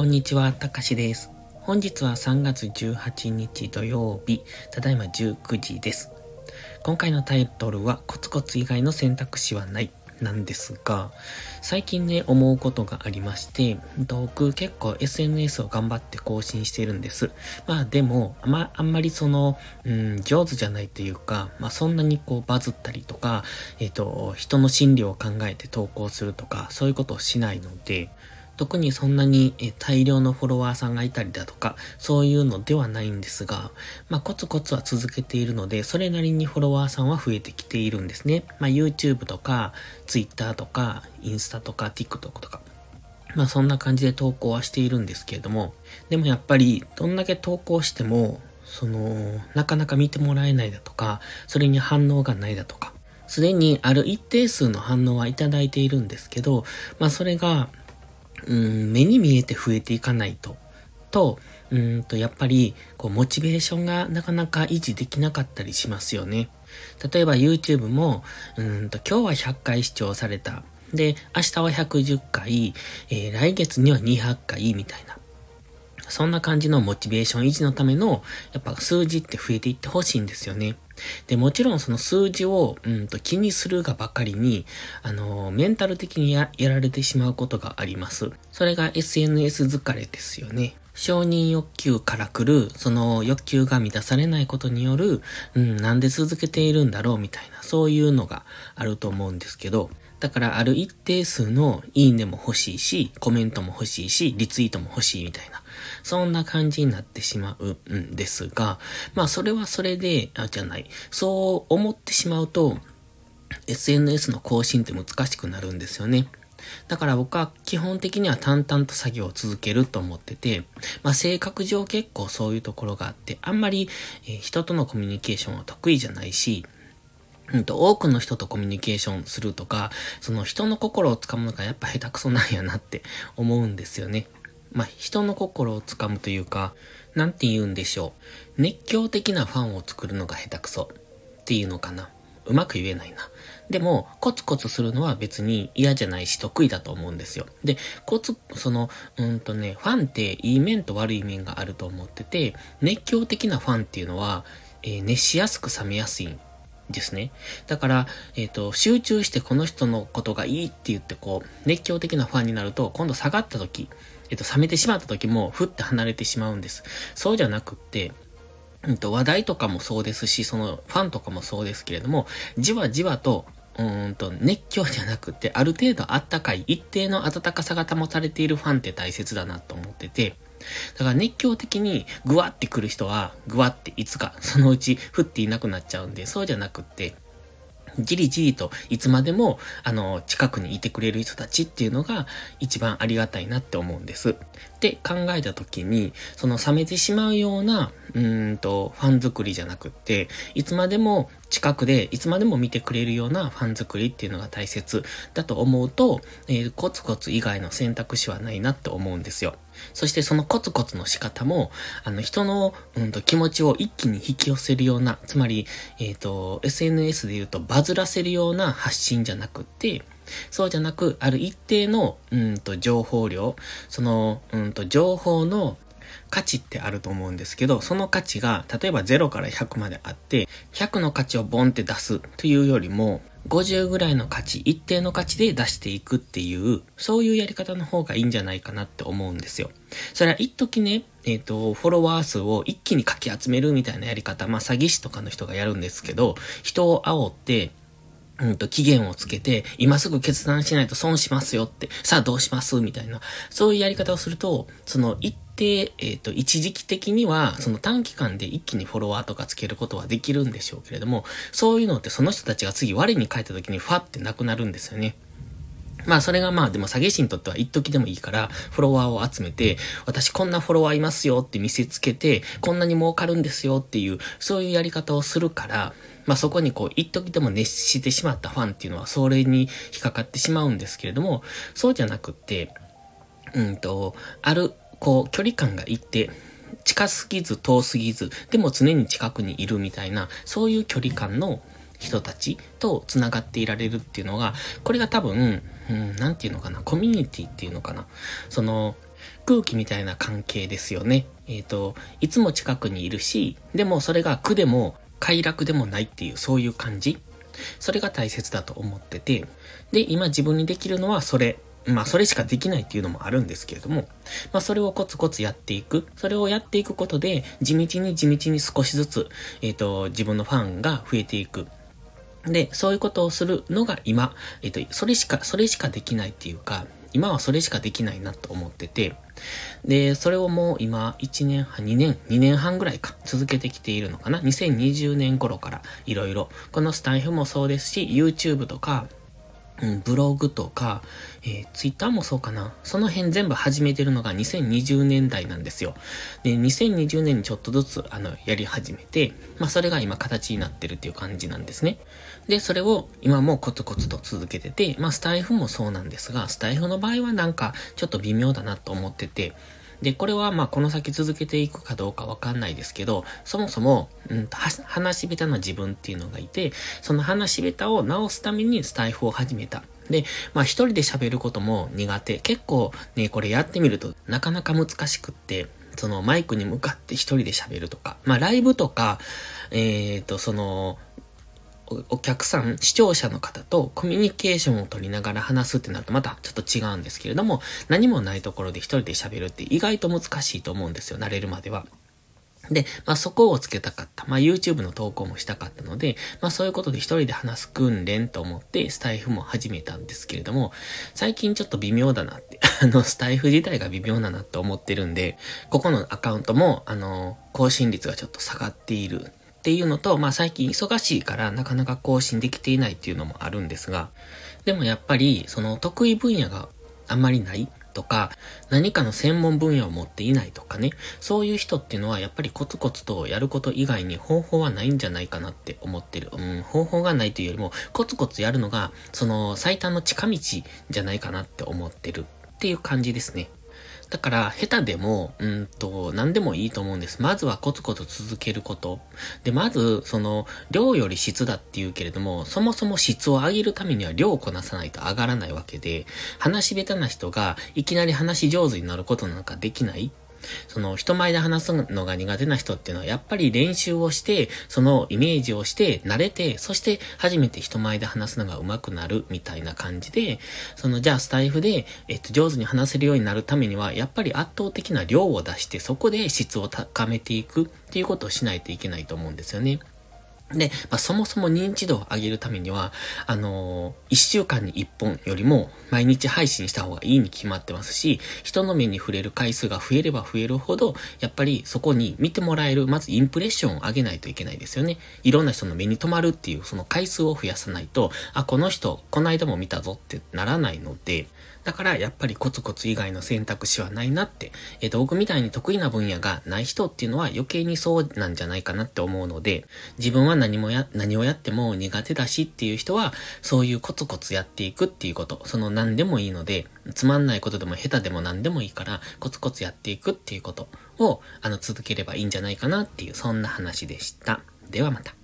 こんにちは、たかしです。本日は3月18日土曜日、ただいま19時です。今回のタイトルは、コツコツ以外の選択肢はない。なんですが、最近ね、思うことがありまして、僕結構 SNS を頑張って更新してるんです。まあでも、あま、あんまりその、うん、上手じゃないというか、まあそんなにこうバズったりとか、えっ、ー、と、人の心理を考えて投稿するとか、そういうことをしないので、特にそんなに大量のフォロワーさんがいたりだとか、そういうのではないんですが、まあコツコツは続けているので、それなりにフォロワーさんは増えてきているんですね。まあ YouTube とか、Twitter とか、インスタとか、TikTok とか。まあそんな感じで投稿はしているんですけれども、でもやっぱりどんだけ投稿しても、その、なかなか見てもらえないだとか、それに反応がないだとか、すでにある一定数の反応はいただいているんですけど、まあそれがうん、目に見えて増えていかないと。と、うんと、やっぱり、こう、モチベーションがなかなか維持できなかったりしますよね。例えば YouTube も、うんと、今日は100回視聴された。で、明日は110回、えー、来月には200回みたいな。そんな感じのモチベーション維持のための、やっぱ数字って増えていってほしいんですよね。で、もちろんその数字を、うんと気にするがばかりに、あの、メンタル的にやられてしまうことがあります。それが SNS 疲れですよね。承認欲求から来る、その欲求が満たされないことによる、うん、なんで続けているんだろうみたいな、そういうのがあると思うんですけど、だからある一定数のいいねも欲しいし、コメントも欲しいし、リツイートも欲しいみたいな。そんな感じになってしまうんですが、まあそれはそれで、あ、じゃない。そう思ってしまうと、SNS の更新って難しくなるんですよね。だから僕は基本的には淡々と作業を続けると思ってて、まあ性格上結構そういうところがあって、あんまり、え、人とのコミュニケーションは得意じゃないし、うんと、多くの人とコミュニケーションするとか、その人の心をつかむのがやっぱ下手くそなんやなって思うんですよね。まあ、人の心をつかむというか、なんて言うんでしょう。熱狂的なファンを作るのが下手くそっていうのかな。うまく言えないな。でも、コツコツするのは別に嫌じゃないし得意だと思うんですよ。で、コツ、その、うんとね、ファンっていい面と悪い面があると思ってて、熱狂的なファンっていうのは、えー、熱しやすく冷めやすいんですね。だから、えっ、ー、と、集中してこの人のことがいいって言ってこう、熱狂的なファンになると、今度下がった時、えっ、と、冷めてしまった時も、ふって離れてしまうんです。そうじゃなくって、うんと、話題とかもそうですし、その、ファンとかもそうですけれども、じわじわと、うんと、熱狂じゃなくって、ある程度あったかい、一定の温かさが保たれているファンって大切だなと思ってて、だから熱狂的にグワって来る人は、グワっていつか、そのうち降っていなくなっちゃうんで、そうじゃなくって、じりじりといつまでも、あの、近くにいてくれる人たちっていうのが一番ありがたいなって思うんです。って考えた時に、その冷めてしまうような、うんと、ファン作りじゃなくって、いつまでも近くで、いつまでも見てくれるようなファン作りっていうのが大切だと思うと、えー、コツコツ以外の選択肢はないなって思うんですよ。そしてそのコツコツの仕方も、あの人の、うんと、気持ちを一気に引き寄せるような、つまり、えっ、ー、と、SNS で言うとバズらせるような発信じゃなくて、そうじゃなく、ある一定の、うんと、情報量、その、うんと、情報の価値ってあると思うんですけど、その価値が、例えば0から100まであって、100の価値をボンって出すというよりも、50ぐらいの価値、一定の価値で出していくっていう、そういうやり方の方がいいんじゃないかなって思うんですよ。それは一時ね、えっ、ー、と、フォロワー数を一気にかき集めるみたいなやり方、まあ詐欺師とかの人がやるんですけど、人を煽って、うんと、期限をつけて、今すぐ決断しないと損しますよって、さあどうしますみたいな、そういうやり方をすると、その一定、えっ、ー、と、一時期的には、その短期間で一気にフォロワーとかつけることはできるんでしょうけれども、そういうのってその人たちが次我に返った時にファってなくなるんですよね。まあそれがまあでも詐欺師にとっては一時でもいいからフォロワーを集めて私こんなフォロワーいますよって見せつけてこんなに儲かるんですよっていうそういうやり方をするからまあそこにこう一時でも熱してしまったファンっていうのはそれに引っかかってしまうんですけれどもそうじゃなくってうんとあるこう、距離感が一定。近すぎず遠すぎず、でも常に近くにいるみたいな、そういう距離感の人たちと繋がっていられるっていうのが、これが多分、うん、なんていうのかな、コミュニティっていうのかな。その、空気みたいな関係ですよね。えっ、ー、と、いつも近くにいるし、でもそれが苦でも快楽でもないっていう、そういう感じ。それが大切だと思ってて、で、今自分にできるのはそれ。まあ、それしかできないっていうのもあるんですけれども、まあ、それをコツコツやっていく。それをやっていくことで、地道に地道に少しずつ、えっ、ー、と、自分のファンが増えていく。で、そういうことをするのが今、えっ、ー、と、それしか、それしかできないっていうか、今はそれしかできないなと思ってて、で、それをもう今1年半、2年、2年半ぐらいか続けてきているのかな ?2020 年頃からいろいろ。このスタイフもそうですし、YouTube とか、うん、ブログとか、えー、ツイッターもそうかな。その辺全部始めてるのが2020年代なんですよ。で、2020年にちょっとずつ、あの、やり始めて、まあ、それが今形になってるっていう感じなんですね。で、それを今もコツコツと続けてて、まあ、スタイフもそうなんですが、スタイフの場合はなんか、ちょっと微妙だなと思ってて、で、これはまあこの先続けていくかどうかわかんないですけど、そもそも、うん、話し下手な自分っていうのがいて、その話し下手を直すためにスタイフを始めた。で、まあ一人で喋ることも苦手。結構ね、これやってみるとなかなか難しくって、そのマイクに向かって一人で喋るとか、まあライブとか、えっ、ー、と、その、お客さん、視聴者の方とコミュニケーションを取りながら話すってなるとまたちょっと違うんですけれども、何もないところで一人で喋るって意外と難しいと思うんですよ、慣れるまでは。で、まあそこをつけたかった。まあ YouTube の投稿もしたかったので、まあそういうことで一人で話す訓練と思ってスタイフも始めたんですけれども、最近ちょっと微妙だなって、あのスタイフ自体が微妙だなと思ってるんで、ここのアカウントも、あの、更新率がちょっと下がっているっていうのと、まあ最近忙しいからなかなか更新できていないっていうのもあるんですが、でもやっぱりその得意分野があんまりないとか、何かの専門分野を持っていないとかね、そういう人っていうのはやっぱりコツコツとやること以外に方法はないんじゃないかなって思ってる。うん、方法がないというよりも、コツコツやるのが、その最短の近道じゃないかなって思ってるっていう感じですね。だから、下手でも、うんと、何でもいいと思うんです。まずはコツコツ続けること。で、まず、その、量より質だって言うけれども、そもそも質を上げるためには量をこなさないと上がらないわけで、話し下手な人がいきなり話上手になることなんかできないその人前で話すのが苦手な人っていうのはやっぱり練習をして、そのイメージをして、慣れて、そして初めて人前で話すのが上手くなるみたいな感じで、そのじゃあスタイフで、えっと、上手に話せるようになるためには、やっぱり圧倒的な量を出して、そこで質を高めていくっていうことをしないといけないと思うんですよね。で、まあ、そもそも認知度を上げるためには、あのー、一週間に一本よりも毎日配信した方がいいに決まってますし、人の目に触れる回数が増えれば増えるほど、やっぱりそこに見てもらえる、まずインプレッションを上げないといけないですよね。いろんな人の目に留まるっていうその回数を増やさないと、あ、この人、この間も見たぞってならないので、だからやっぱりコツコツ以外の選択肢はないなって、えっ、ー、と、僕みたいに得意な分野がない人っていうのは余計にそうなんじゃないかなって思うので、自分は何もや、何をやっても苦手だしっていう人は、そういうコツコツやっていくっていうこと、その何でもいいので、つまんないことでも下手でも何でもいいから、コツコツやっていくっていうことを、あの、続ければいいんじゃないかなっていう、そんな話でした。ではまた。